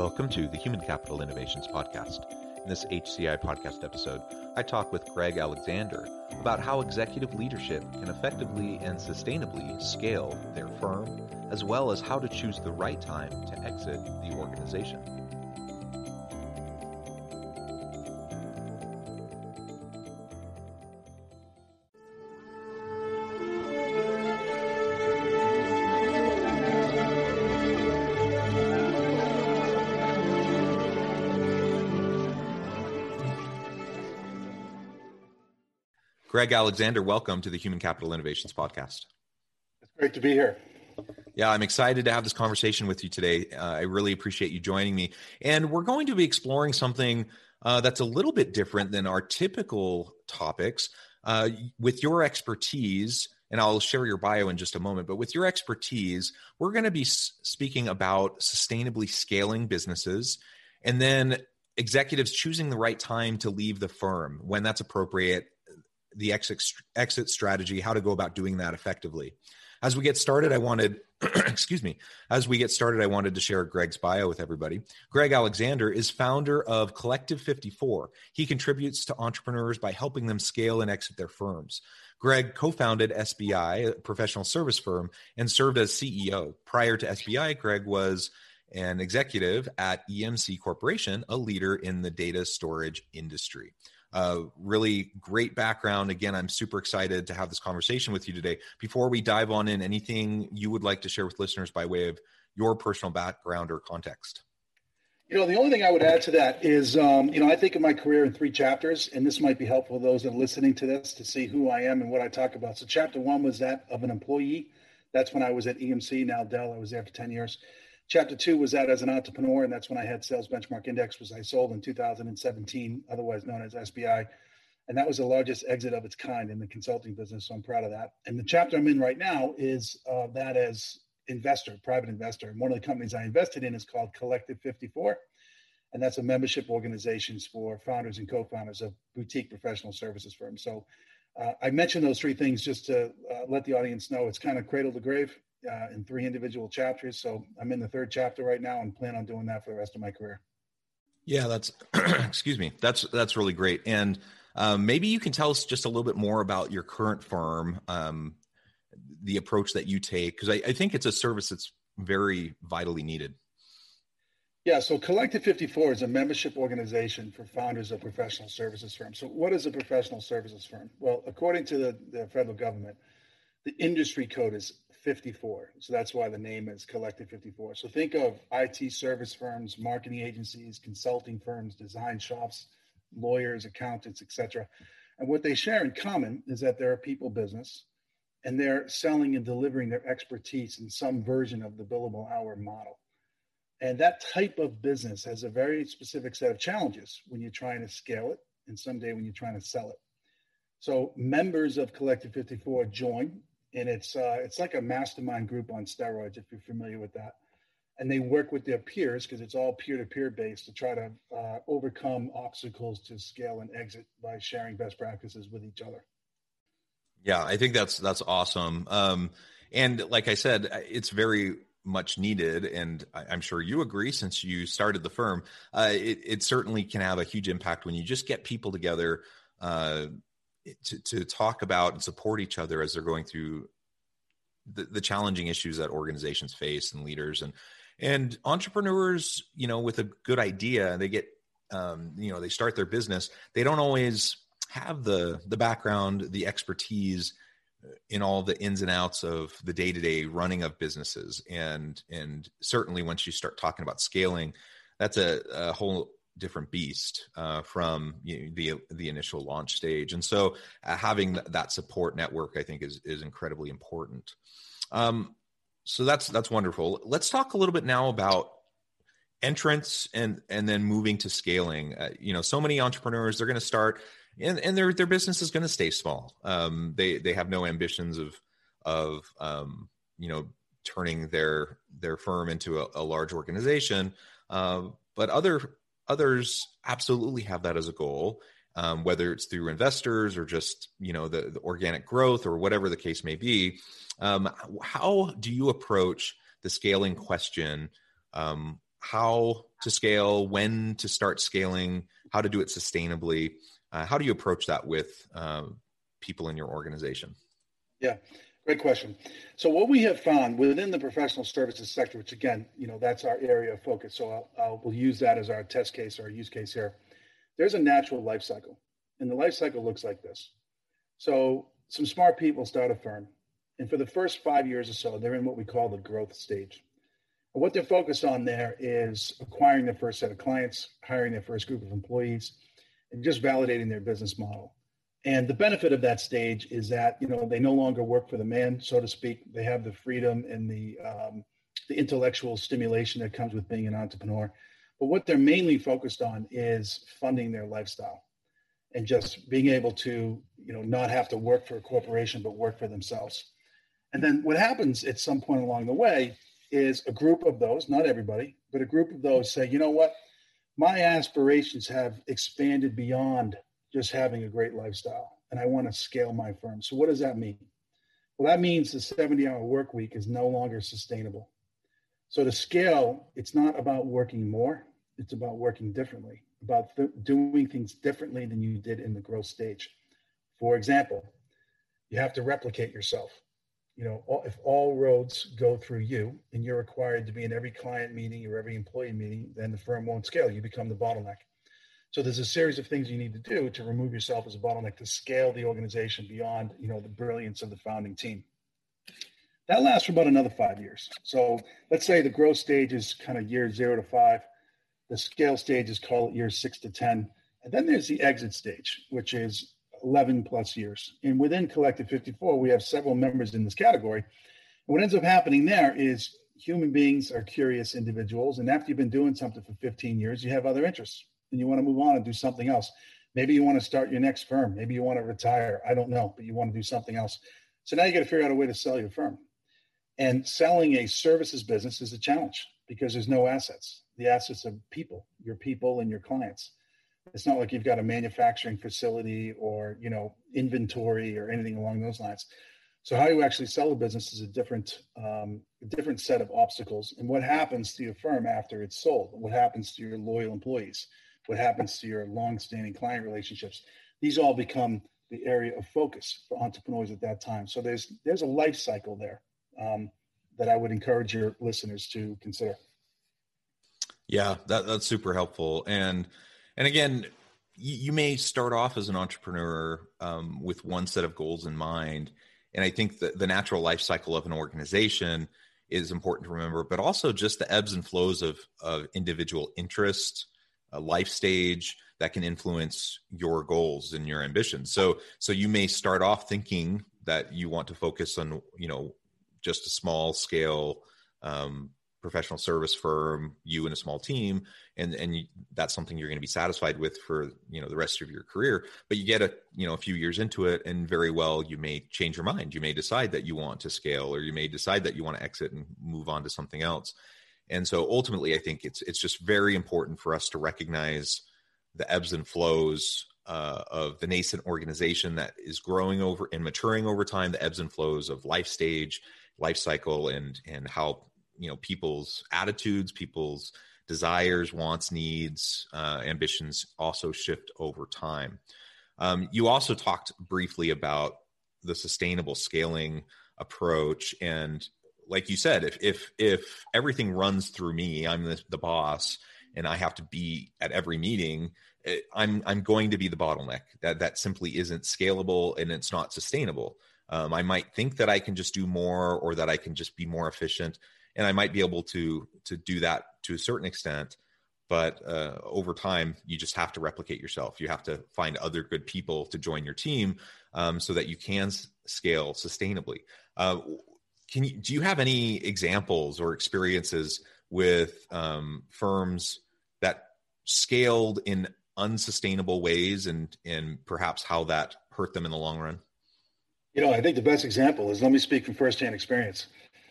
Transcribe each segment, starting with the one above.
Welcome to the Human Capital Innovations Podcast. In this HCI podcast episode, I talk with Greg Alexander about how executive leadership can effectively and sustainably scale their firm, as well as how to choose the right time to exit the organization. Greg Alexander, welcome to the Human Capital Innovations Podcast. It's great to be here. Yeah, I'm excited to have this conversation with you today. Uh, I really appreciate you joining me. And we're going to be exploring something uh, that's a little bit different than our typical topics. Uh, with your expertise, and I'll share your bio in just a moment, but with your expertise, we're going to be s- speaking about sustainably scaling businesses and then executives choosing the right time to leave the firm when that's appropriate the exit, exit strategy, how to go about doing that effectively. As we get started, I wanted, excuse me, as we get started, I wanted to share Greg's bio with everybody. Greg Alexander is founder of Collective 54. He contributes to entrepreneurs by helping them scale and exit their firms. Greg co founded SBI, a professional service firm, and served as CEO. Prior to SBI, Greg was an executive at EMC Corporation, a leader in the data storage industry. Uh, really great background. Again, I'm super excited to have this conversation with you today. Before we dive on in, anything you would like to share with listeners by way of your personal background or context? You know, the only thing I would add to that is, um, you know, I think of my career in three chapters, and this might be helpful to those that are listening to this to see who I am and what I talk about. So, chapter one was that of an employee. That's when I was at EMC, now Dell. I was there for 10 years. Chapter two was that as an entrepreneur, and that's when I had Sales Benchmark Index, was I sold in 2017, otherwise known as SBI, and that was the largest exit of its kind in the consulting business. So I'm proud of that. And the chapter I'm in right now is uh, that as investor, private investor. And one of the companies I invested in is called Collective 54, and that's a membership organizations for founders and co-founders of boutique professional services firms. So uh, I mentioned those three things just to uh, let the audience know it's kind of cradle to grave uh, in three individual chapters. So I'm in the third chapter right now and plan on doing that for the rest of my career. Yeah, that's excuse me. That's that's really great. And um, maybe you can tell us just a little bit more about your current firm, um, the approach that you take, because I, I think it's a service that's very vitally needed. Yeah, so Collective 54 is a membership organization for founders of professional services firms. So, what is a professional services firm? Well, according to the, the federal government, the industry code is 54. So that's why the name is Collective 54. So think of IT service firms, marketing agencies, consulting firms, design shops, lawyers, accountants, etc. And what they share in common is that they're a people business and they're selling and delivering their expertise in some version of the billable hour model. And that type of business has a very specific set of challenges when you're trying to scale it and someday when you're trying to sell it. So members of Collective 54 join and it's uh, it's like a mastermind group on steroids if you're familiar with that. And they work with their peers because it's all peer-to-peer based to try to uh, overcome obstacles to scale and exit by sharing best practices with each other. Yeah i think that's that's awesome. Um, and like i said it's very much needed and i'm sure you agree since you started the firm. Uh, it, it, certainly can have a huge impact when you just get people together uh, to, to talk about and support each other as they're going through the, the challenging issues that organizations face and leaders and and entrepreneurs you know with a good idea they get um, you know they start their business they don't always have the the background the expertise in all the ins and outs of the day-to-day running of businesses. And and certainly once you start talking about scaling that's a, a whole different beast uh, from you know, the the initial launch stage. And so, uh, having that support network, I think, is is incredibly important. Um, so that's that's wonderful. Let's talk a little bit now about entrance and and then moving to scaling. Uh, you know, so many entrepreneurs they're going to start and and their their business is going to stay small. Um, they they have no ambitions of of um, you know turning their their firm into a, a large organization. Uh, but other others absolutely have that as a goal, um, whether it's through investors or just you know the, the organic growth or whatever the case may be. Um, how do you approach the scaling question? Um, how to scale, when to start scaling, how to do it sustainably. Uh, how do you approach that with uh, people in your organization? Yeah, great question. So what we have found within the professional services sector, which again, you know, that's our area of focus. So I'll, I'll we'll use that as our test case or use case here. There's a natural life cycle, and the life cycle looks like this. So some smart people start a firm, and for the first five years or so, they're in what we call the growth stage. And what they're focused on there is acquiring their first set of clients, hiring their first group of employees, and just validating their business model. And the benefit of that stage is that you know they no longer work for the man, so to speak. They have the freedom and the um, the intellectual stimulation that comes with being an entrepreneur. But what they're mainly focused on is funding their lifestyle and just being able to you know not have to work for a corporation but work for themselves. And then what happens at some point along the way is a group of those, not everybody, but a group of those say, you know what, my aspirations have expanded beyond just having a great lifestyle and I want to scale my firm. So, what does that mean? Well, that means the 70 hour work week is no longer sustainable. So, to scale, it's not about working more, it's about working differently, about th- doing things differently than you did in the growth stage. For example, you have to replicate yourself you know, if all roads go through you and you're required to be in every client meeting or every employee meeting, then the firm won't scale. You become the bottleneck. So there's a series of things you need to do to remove yourself as a bottleneck to scale the organization beyond, you know, the brilliance of the founding team. That lasts for about another five years. So let's say the growth stage is kind of year zero to five. The scale stage is call it year six to 10. And then there's the exit stage, which is 11 plus years. And within Collective 54, we have several members in this category. And what ends up happening there is human beings are curious individuals. And after you've been doing something for 15 years, you have other interests and you want to move on and do something else. Maybe you want to start your next firm. Maybe you want to retire. I don't know, but you want to do something else. So now you got to figure out a way to sell your firm. And selling a services business is a challenge because there's no assets. The assets of people, your people and your clients. It's not like you've got a manufacturing facility or you know inventory or anything along those lines. So how you actually sell a business is a different um, different set of obstacles. And what happens to your firm after it's sold? What happens to your loyal employees? What happens to your long-standing client relationships? These all become the area of focus for entrepreneurs at that time. So there's there's a life cycle there um, that I would encourage your listeners to consider. Yeah, that, that's super helpful. And and again, you, you may start off as an entrepreneur um, with one set of goals in mind. And I think that the natural life cycle of an organization is important to remember, but also just the ebbs and flows of, of individual interest, a life stage that can influence your goals and your ambitions. So, so you may start off thinking that you want to focus on, you know, just a small scale um, professional service firm, you and a small team, and and you, that's something you're going to be satisfied with for you know the rest of your career. But you get a you know a few years into it, and very well you may change your mind. You may decide that you want to scale, or you may decide that you want to exit and move on to something else. And so ultimately, I think it's it's just very important for us to recognize the ebbs and flows uh, of the nascent organization that is growing over and maturing over time, the ebbs and flows of life stage, life cycle, and and how you know people's attitudes people's desires wants needs uh, ambitions also shift over time. Um, you also talked briefly about the sustainable scaling approach and like you said if if if everything runs through me i'm the, the boss and i have to be at every meeting eh, i'm i'm going to be the bottleneck that that simply isn't scalable and it's not sustainable um, i might think that i can just do more or that i can just be more efficient and I might be able to to do that to a certain extent. But uh, over time, you just have to replicate yourself. You have to find other good people to join your team um, so that you can s- scale sustainably. Uh, can you do you have any examples or experiences with um, firms that scaled in unsustainable ways and and perhaps how that hurt them in the long run? You know, I think the best example is let me speak from firsthand experience.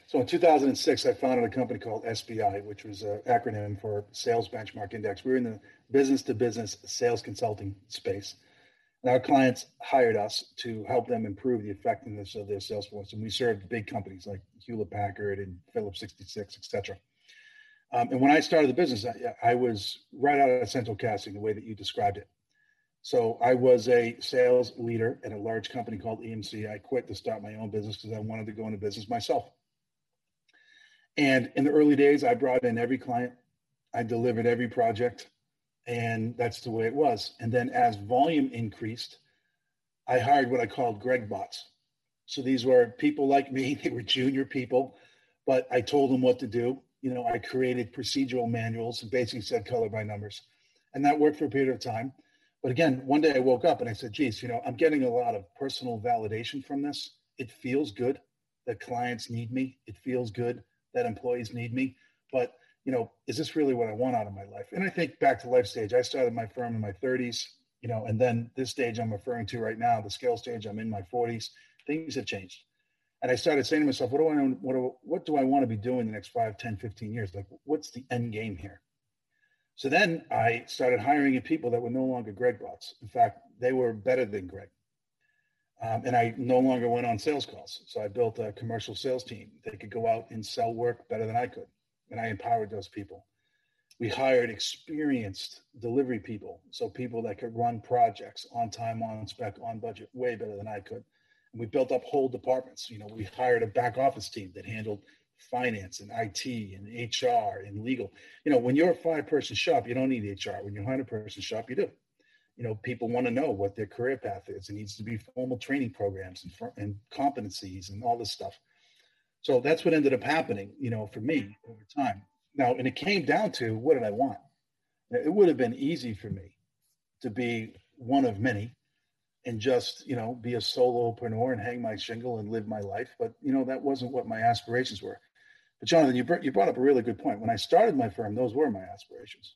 So in 2006, I founded a company called SBI, which was an acronym for Sales Benchmark Index. We were in the business to business sales consulting space. And our clients hired us to help them improve the effectiveness of their sales force. And we served big companies like Hewlett Packard and Phillips 66, et cetera. Um, and when I started the business, I, I, was right out of central casting, the way that you described it. So I was a sales leader at a large company called EMC. I quit to start my own business because I wanted to go into business myself. And in the early days, I brought in every client, I delivered every project, and that's the way it was. And then as volume increased, I hired what I called Greg bots. So these were people like me, they were junior people, but I told them what to do. You know, I created procedural manuals and basically said color by numbers. And that worked for a period of time. But again, one day I woke up and I said, geez, you know, I'm getting a lot of personal validation from this. It feels good that clients need me. It feels good that employees need me. But you know, is this really what I want out of my life? And I think back to life stage. I started my firm in my 30s, you know, and then this stage I'm referring to right now, the scale stage, I'm in my 40s. Things have changed. And I started saying to myself, what do I what do, what do I want to be doing the next 5, 10, 15 years? Like, what's the end game here? So then I started hiring in people that were no longer Greg bots. In fact, they were better than Greg. Um, and I no longer went on sales calls. So I built a commercial sales team. They could go out and sell work better than I could. And I empowered those people. We hired experienced delivery people. So people that could run projects on time, on spec, on budget, way better than I could. And we built up whole departments. You know, we hired a back office team that handled finance and IT and HR and legal. You know, when you're a five person shop, you don't need HR. When you're a hundred person shop, you do you know, people want to know what their career path is. It needs to be formal training programs and, and competencies and all this stuff. So that's what ended up happening, you know, for me over time. Now, and it came down to what did I want? It would have been easy for me to be one of many and just, you know, be a solopreneur and hang my shingle and live my life. But, you know, that wasn't what my aspirations were. But Jonathan, you, you brought up a really good point. When I started my firm, those were my aspirations.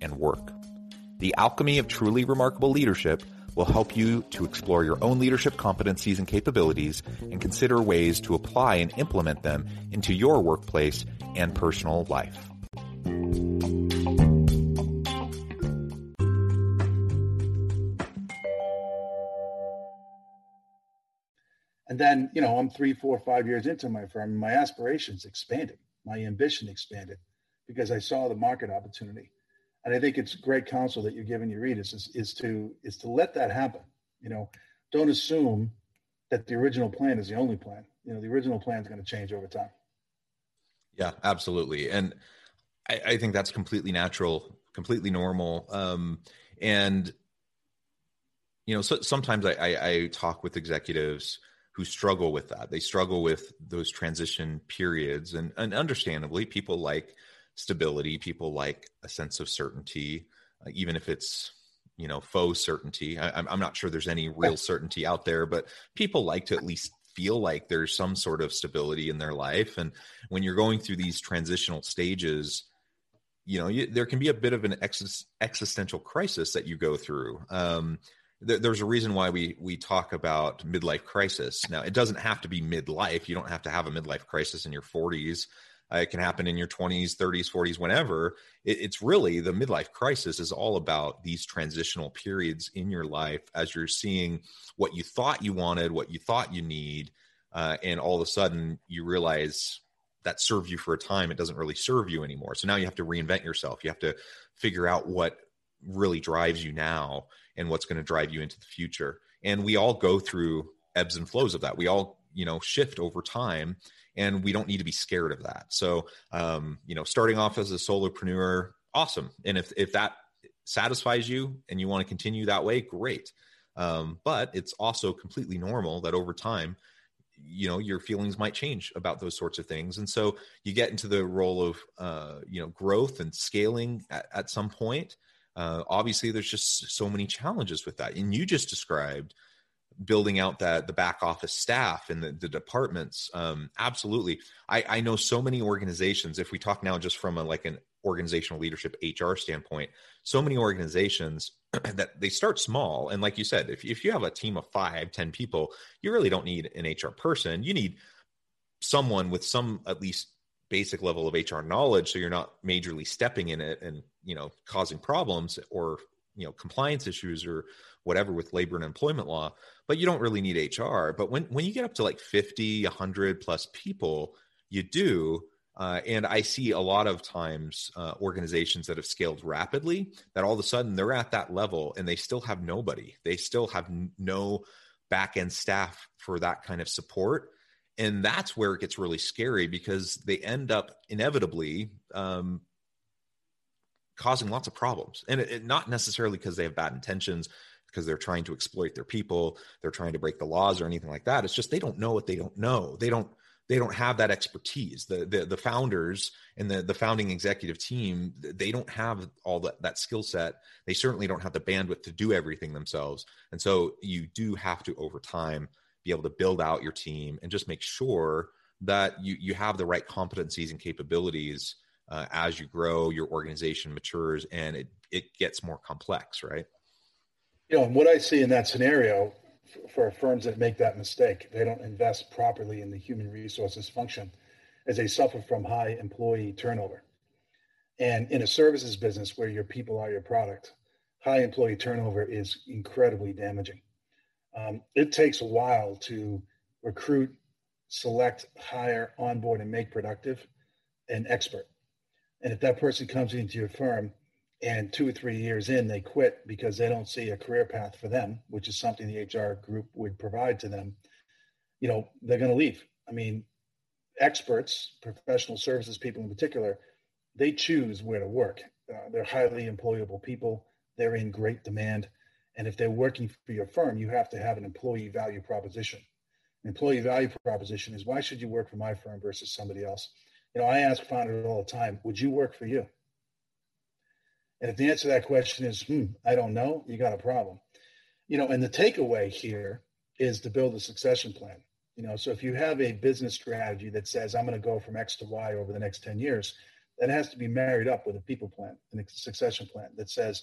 and work. The alchemy of truly remarkable leadership will help you to explore your own leadership competencies and capabilities and consider ways to apply and implement them into your workplace and personal life. And then, you know, I'm three, four, five years into my firm. My aspirations expanded, my ambition expanded because I saw the market opportunity and I think it's great counsel that you're giving your readers is, is to is to let that happen. You know, don't assume that the original plan is the only plan. You know, the original plan is going to change over time. Yeah, absolutely, and I, I think that's completely natural, completely normal. Um, and you know, so, sometimes I, I, I talk with executives who struggle with that. They struggle with those transition periods, and, and understandably, people like stability. People like a sense of certainty, uh, even if it's you know faux certainty. I, I'm not sure there's any real certainty out there, but people like to at least feel like there's some sort of stability in their life. And when you're going through these transitional stages, you know you, there can be a bit of an ex- existential crisis that you go through um, th- there's a reason why we we talk about midlife crisis now it doesn't have to be midlife you don't have to have a midlife crisis in your 40s uh, it can happen in your 20s 30s 40s whenever. It, it's really the midlife crisis is all about these transitional periods in your life as you're seeing what you thought you wanted what you thought you need uh, and all of a sudden you realize that served you for a time. It doesn't really serve you anymore. So now you have to reinvent yourself. You have to figure out what really drives you now and what's going to drive you into the future. And we all go through ebbs and flows of that. We all you know shift over time and we don't need to be scared of that. So um, you know starting off as a solopreneur awesome. And if if that satisfies you and you want to continue that way great. Um, but it's also completely normal that over time you know your feelings might change about those sorts of things. And so you get into the role of uh, you know growth and scaling at, at some point. Uh, obviously there's just so many challenges with that. And you just described building out that the back office staff and the, the departments um, absolutely. I, I know so many organizations if we talk now just from a like an organizational leadership hr standpoint so many organizations that they start small. And like you said if, if you have a team of five ten people you really don't need an hr person. You need someone with some at least basic level of hr knowledge so you're not majorly stepping in it and you know causing problems or you know compliance issues or whatever with labor and employment law but you don't really need hr but when when you get up to like 50 100 plus people you do uh, and I see a lot of times uh, organizations that have scaled rapidly that all of a sudden they're at that level and they still have nobody. They still have n- no back end staff for that kind of support. And that's where it gets really scary because they end up inevitably um, causing lots of problems. And it, it, not necessarily because they have bad intentions, because they're trying to exploit their people, they're trying to break the laws or anything like that. It's just they don't know what they don't know. They don't they don't have that expertise. The the, the founders and the the founding executive team they don't have all that that skill set. They certainly don't have the bandwidth to do everything themselves. And so you do have to over time be able to build out your team and just make sure that you you have the right competencies and capabilities uh, as you grow, your organization matures, and it it gets more complex, right? You know, and what I see in that scenario for firms that make that mistake. They don't invest properly in the human resources function as they suffer from high employee turnover. And in a services business where your people are your product, high employee turnover is incredibly damaging. Um, it takes a while to recruit, select, hire, onboard, and make productive an expert. And if that person comes into your firm and two or three years in they quit because they don't see a career path for them which is something the hr group would provide to them. You know they're going to leave. I mean experts professional services people in particular they choose where to work. Uh, they're highly employable people. They're in great demand. And if they're working for your firm you have to have an employee value proposition. An employee value proposition is why should you work for my firm versus somebody else? You know i ask founders all the time would you work for you and if the answer to that question is, hmm, I don't know, you got a problem. You know, and the takeaway here is to build a succession plan. You know, so if you have a business strategy that says I'm going to go from X to Y over the next 10 years, that has to be married up with a people plan and a succession plan that says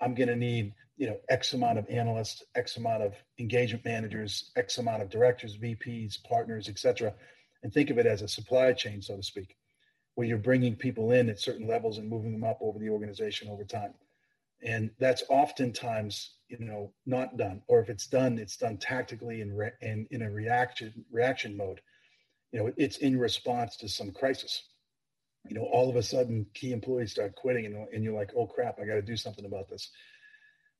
I'm going to need, you know, X amount of analysts, X amount of engagement managers, X amount of directors, VPs, partners, etc. And think of it as a supply chain, so to speak where you're bringing people in at certain levels and moving them up over the organization over time. And that's oftentimes, you know, not done. Or if it's done, it's done tactically and, re- and in a reaction reaction mode. You know, it's in response to some crisis. You know, all of a sudden, key employees start quitting, and, and you're like, "Oh crap, I got to do something about this."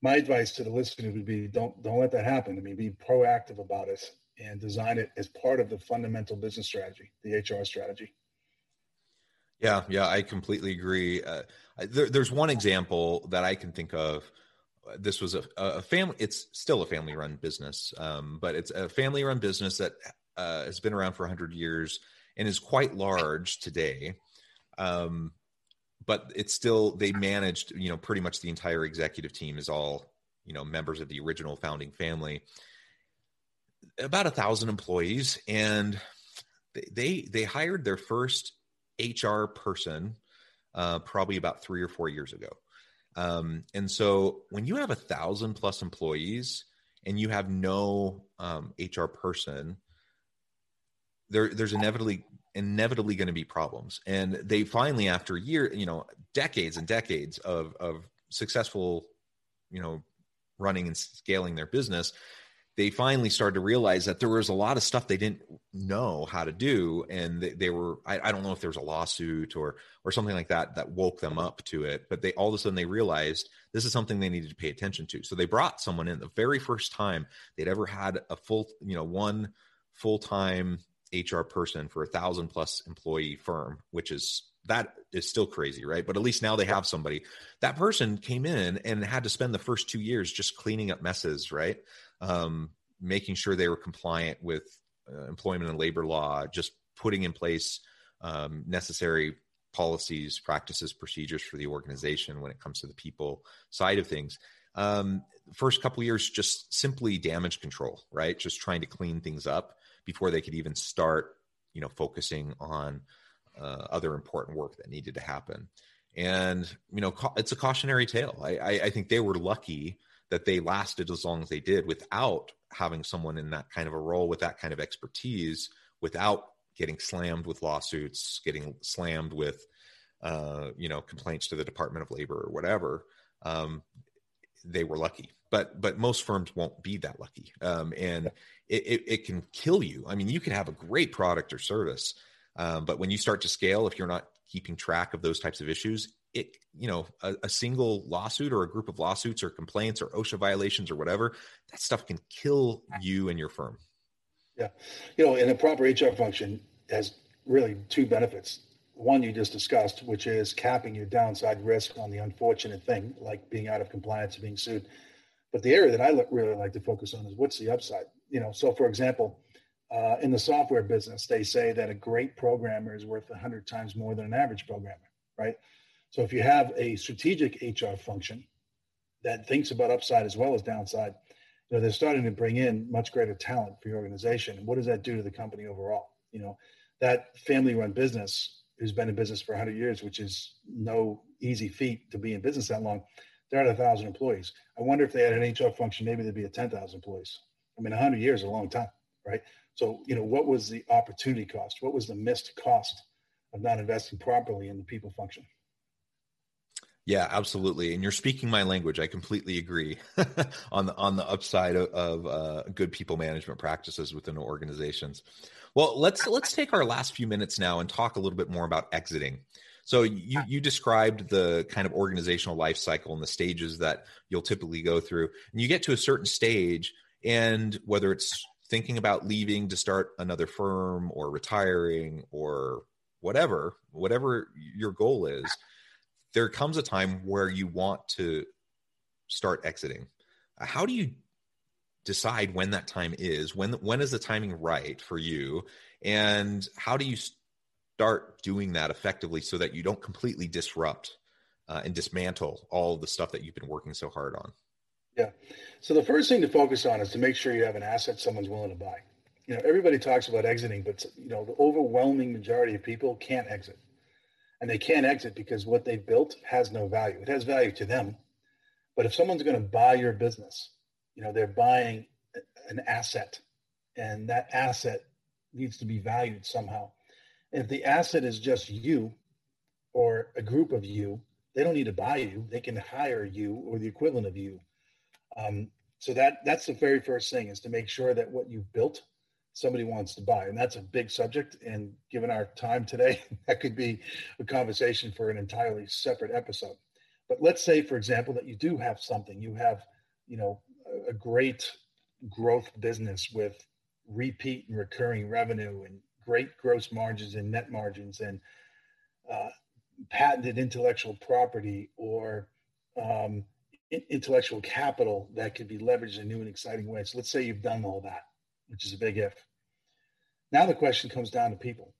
My advice to the listeners would be: don't don't let that happen. I mean, be proactive about it and design it as part of the fundamental business strategy, the HR strategy. Yeah, yeah, I completely agree. Uh, there, there's one example that I can think of. This was a, a family. It's still a family-run business, um, but it's a family-run business that uh, has been around for 100 years and is quite large today. Um, but it's still they managed, you know, pretty much the entire executive team is all you know members of the original founding family. About a thousand employees, and they they, they hired their first HR person uh, probably about three or four years ago. Um, and so when you have a thousand plus employees and you have no um, HR person, there, there's inevitably inevitably going to be problems. And they finally, after year, you know, decades and decades of of successful, you know, running and scaling their business, they finally started to realize that there was a lot of stuff they didn't know how to do and they, they were I, I, don't know if there was a lawsuit or or something like that that woke them up to it but they all of a sudden they realized this is something they needed to pay attention to so they brought someone in the very first time they'd ever had a full you know one full-time hr person for a thousand plus employee firm which is that is still crazy, right? But at least now they have somebody. That person came in and had to spend the first two years just cleaning up messes, right? Um, making sure they were compliant with uh, employment and labor law, just putting in place um, necessary policies, practices, procedures for the organization when it comes to the people side of things. Um, first couple years, just simply damage control, right? Just trying to clean things up before they could even start, you know, focusing on uh, other important work that needed to happen. And you know, it's a cautionary tale. I, I, I think they were lucky that they lasted as long as they did without having someone in that kind of a role with that kind of expertise without getting slammed with lawsuits getting slammed with uh, you know complaints to the department of labor or whatever um, they were lucky. But but most firms won't be that lucky. Um, and it, it, it, can kill you. I mean you can have a great product or service um, but when you start to scale if you're not keeping track of those types of issues it you know a, a, single lawsuit or a group of lawsuits or complaints or osha violations or whatever that stuff can kill you and your firm. Yeah. You know and a proper hr function has really two benefits. One you just discussed which is capping your downside risk on the unfortunate thing like being out of compliance or being sued. But the area that i really like to focus on is what's the upside? You know so for example uh, in the software business they say that a great programmer is worth 100 times more than an average programmer right so if you have a strategic HR function that thinks about upside as well as downside, you know, they're starting to bring in much greater talent for your organization. And what does that do to the company overall? You know, that family run business who's been in business for 100 years, which is no easy feat to be in business that long, they're at 1,000 employees. I wonder if they had an HR function, maybe they'd be at 10,000 employees. I mean, 100 years is a long time, right? So, you know, what was the opportunity cost? What was the missed cost of not investing properly in the people function? Yeah, absolutely. And you're speaking my language. I completely agree on the on the upside of, of uh, good people management practices within organizations. Well, let's let's take our last few minutes now and talk a little bit more about exiting. So you you described the kind of organizational life cycle and the stages that you'll typically go through. And you get to a certain stage and whether it's thinking about leaving to start another firm or retiring or whatever, whatever your goal is, there comes a time where you want to start exiting. How do you decide when that time is? When when is the timing right for you? And how do you start doing that effectively so that you don't completely disrupt uh, and dismantle all the stuff that you've been working so hard on? Yeah. So the first thing to focus on is to make sure you have an asset someone's willing to buy. You know, everybody talks about exiting, but you know, the overwhelming majority of people can't exit and they can't exit because what they've built has no value. It has value to them, but if someone's going to buy your business, you know, they're buying an asset, and that asset needs to be valued somehow. if the asset is just you or a group of you, they don't need to buy you. They can hire you or the equivalent of you. Um, so that that's the very first thing is to make sure that what you've built somebody wants to buy. And that's a big subject. And given our time today, that could be a conversation for an entirely separate episode. But let's say, for example, that you do have something, you have, you know, a great growth business with repeat and recurring revenue and great gross margins and net margins and uh, patented intellectual property or um, intellectual capital that could be leveraged in new and exciting ways. So let's say you've done all that which is a big if. Now the question comes down to people.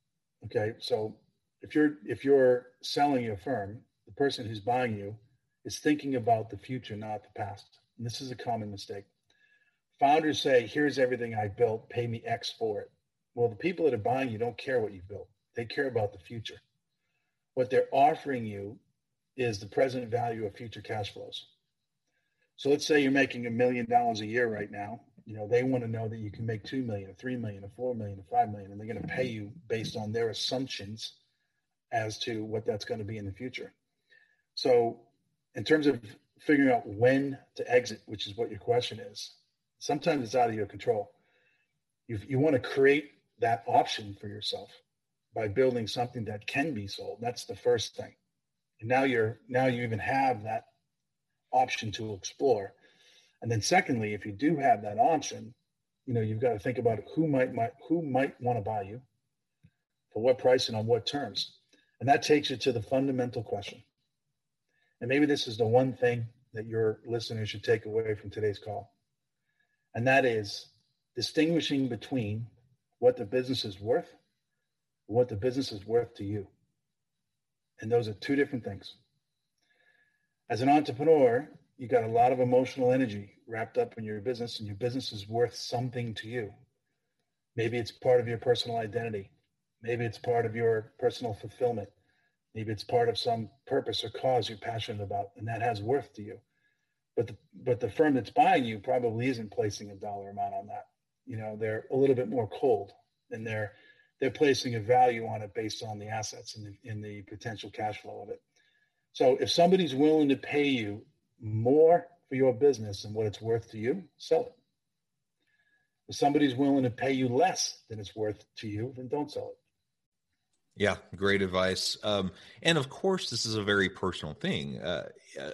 Okay, so if you're if you're selling your firm, the person who's buying you is thinking about the future, not the past. And this is a common mistake. Founders say, "Here's everything I built. Pay me X for it." Well, the people that are buying you don't care what you built. They care about the future. What they're offering you is the present value of future cash flows. So let's say you're making a million dollars a year right now. You know, they want to know that you can make two million, or three million, or four million, or five million, and they're going to pay you based on their assumptions as to what that's going to be in the future. So, in terms of figuring out when to exit, which is what your question is, sometimes it's out of your control. You, you want to create that option for yourself by building something that can be sold. That's the first thing. And now you're now you even have that option to explore. And then secondly, if you do have that option, you know, you've got to think about who might, might who might want to buy you, for what price and on what terms. And that takes you to the fundamental question. And maybe this is the one thing that your listeners should take away from today's call. And that is distinguishing between what the business is worth and what the business is worth to you. And those are two different things. As an entrepreneur, you got a lot of emotional energy wrapped up in your business, and your business is worth something to you. Maybe it's part of your personal identity. Maybe it's part of your personal fulfillment. Maybe it's part of some purpose or cause you're passionate about, and that has worth to you. But the, but the firm that's buying you probably isn't placing a dollar amount on that. You know, they're a little bit more cold, and they're they're placing a value on it based on the assets and the, and the potential cash flow of it. So if somebody's willing to pay you more for your business than what it's worth to you, sell it. If somebody's willing to pay you less than it's worth to you, then don't sell it. Yeah, great advice. Um, and of course, this is a very personal thing. Uh,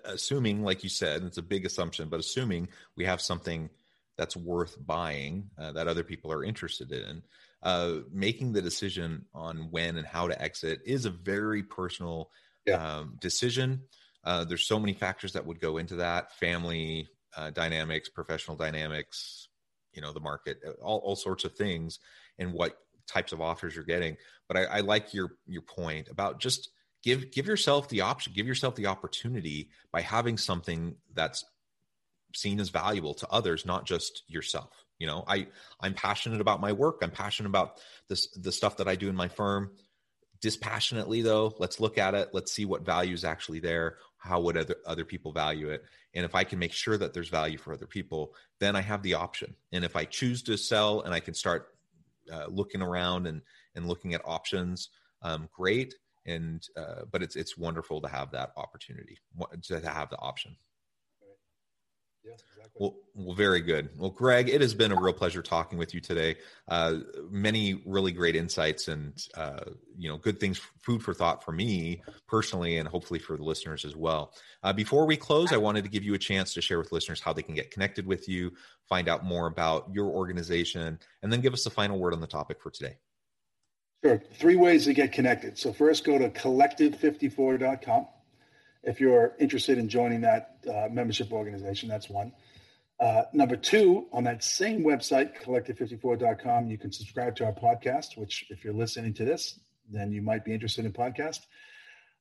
assuming, like you said, it's a big assumption, but assuming we have something that's worth buying uh, that other people are interested in, uh, making the decision on when and how to exit is a very personal yeah. um, decision. Uh, there's so many factors that would go into that: family uh, dynamics, professional dynamics, you know, the market, uh, all, all sorts of things, and what types of offers you're getting. But I, I like your your point about just give give yourself the option, give yourself the opportunity by having something that's seen as valuable to others, not just yourself. You know, I I'm passionate about my work. I'm passionate about this the stuff that I do in my firm dispassionately though let's look at it. Let's see what value is actually there. How would other, other people value it? And if i can make sure that there's value for other people then i have the option. And if i choose to sell and i can start uh, looking around and and looking at options um, great. And uh, but it's it's wonderful to have that opportunity to have the option exactly. Well, well, very good. Well, Greg, it has been a real pleasure talking with you today. Uh, many really great insights and uh, you know good things, food for thought for me personally, and hopefully for the listeners as well. Uh, before we close, I wanted to give you a chance to share with listeners how they can get connected with you, find out more about your organization, and then give us the final word on the topic for today. Sure. Three ways to get connected. So first, go to collective54.com if you're interested in joining that uh, membership organization, that's one. Uh, number two, on that same website, collective54.com, you can subscribe to our podcast, which, if you're listening to this, then you might be interested in podcast.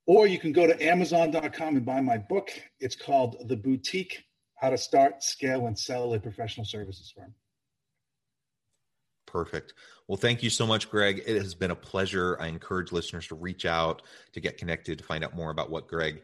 Or you can go to amazon.com and buy my book. It's called The Boutique How to Start, Scale, and Sell a Professional Services Firm. Perfect. Well, thank you so much, Greg. It has been a pleasure. I encourage listeners to reach out, to get connected, to find out more about what Greg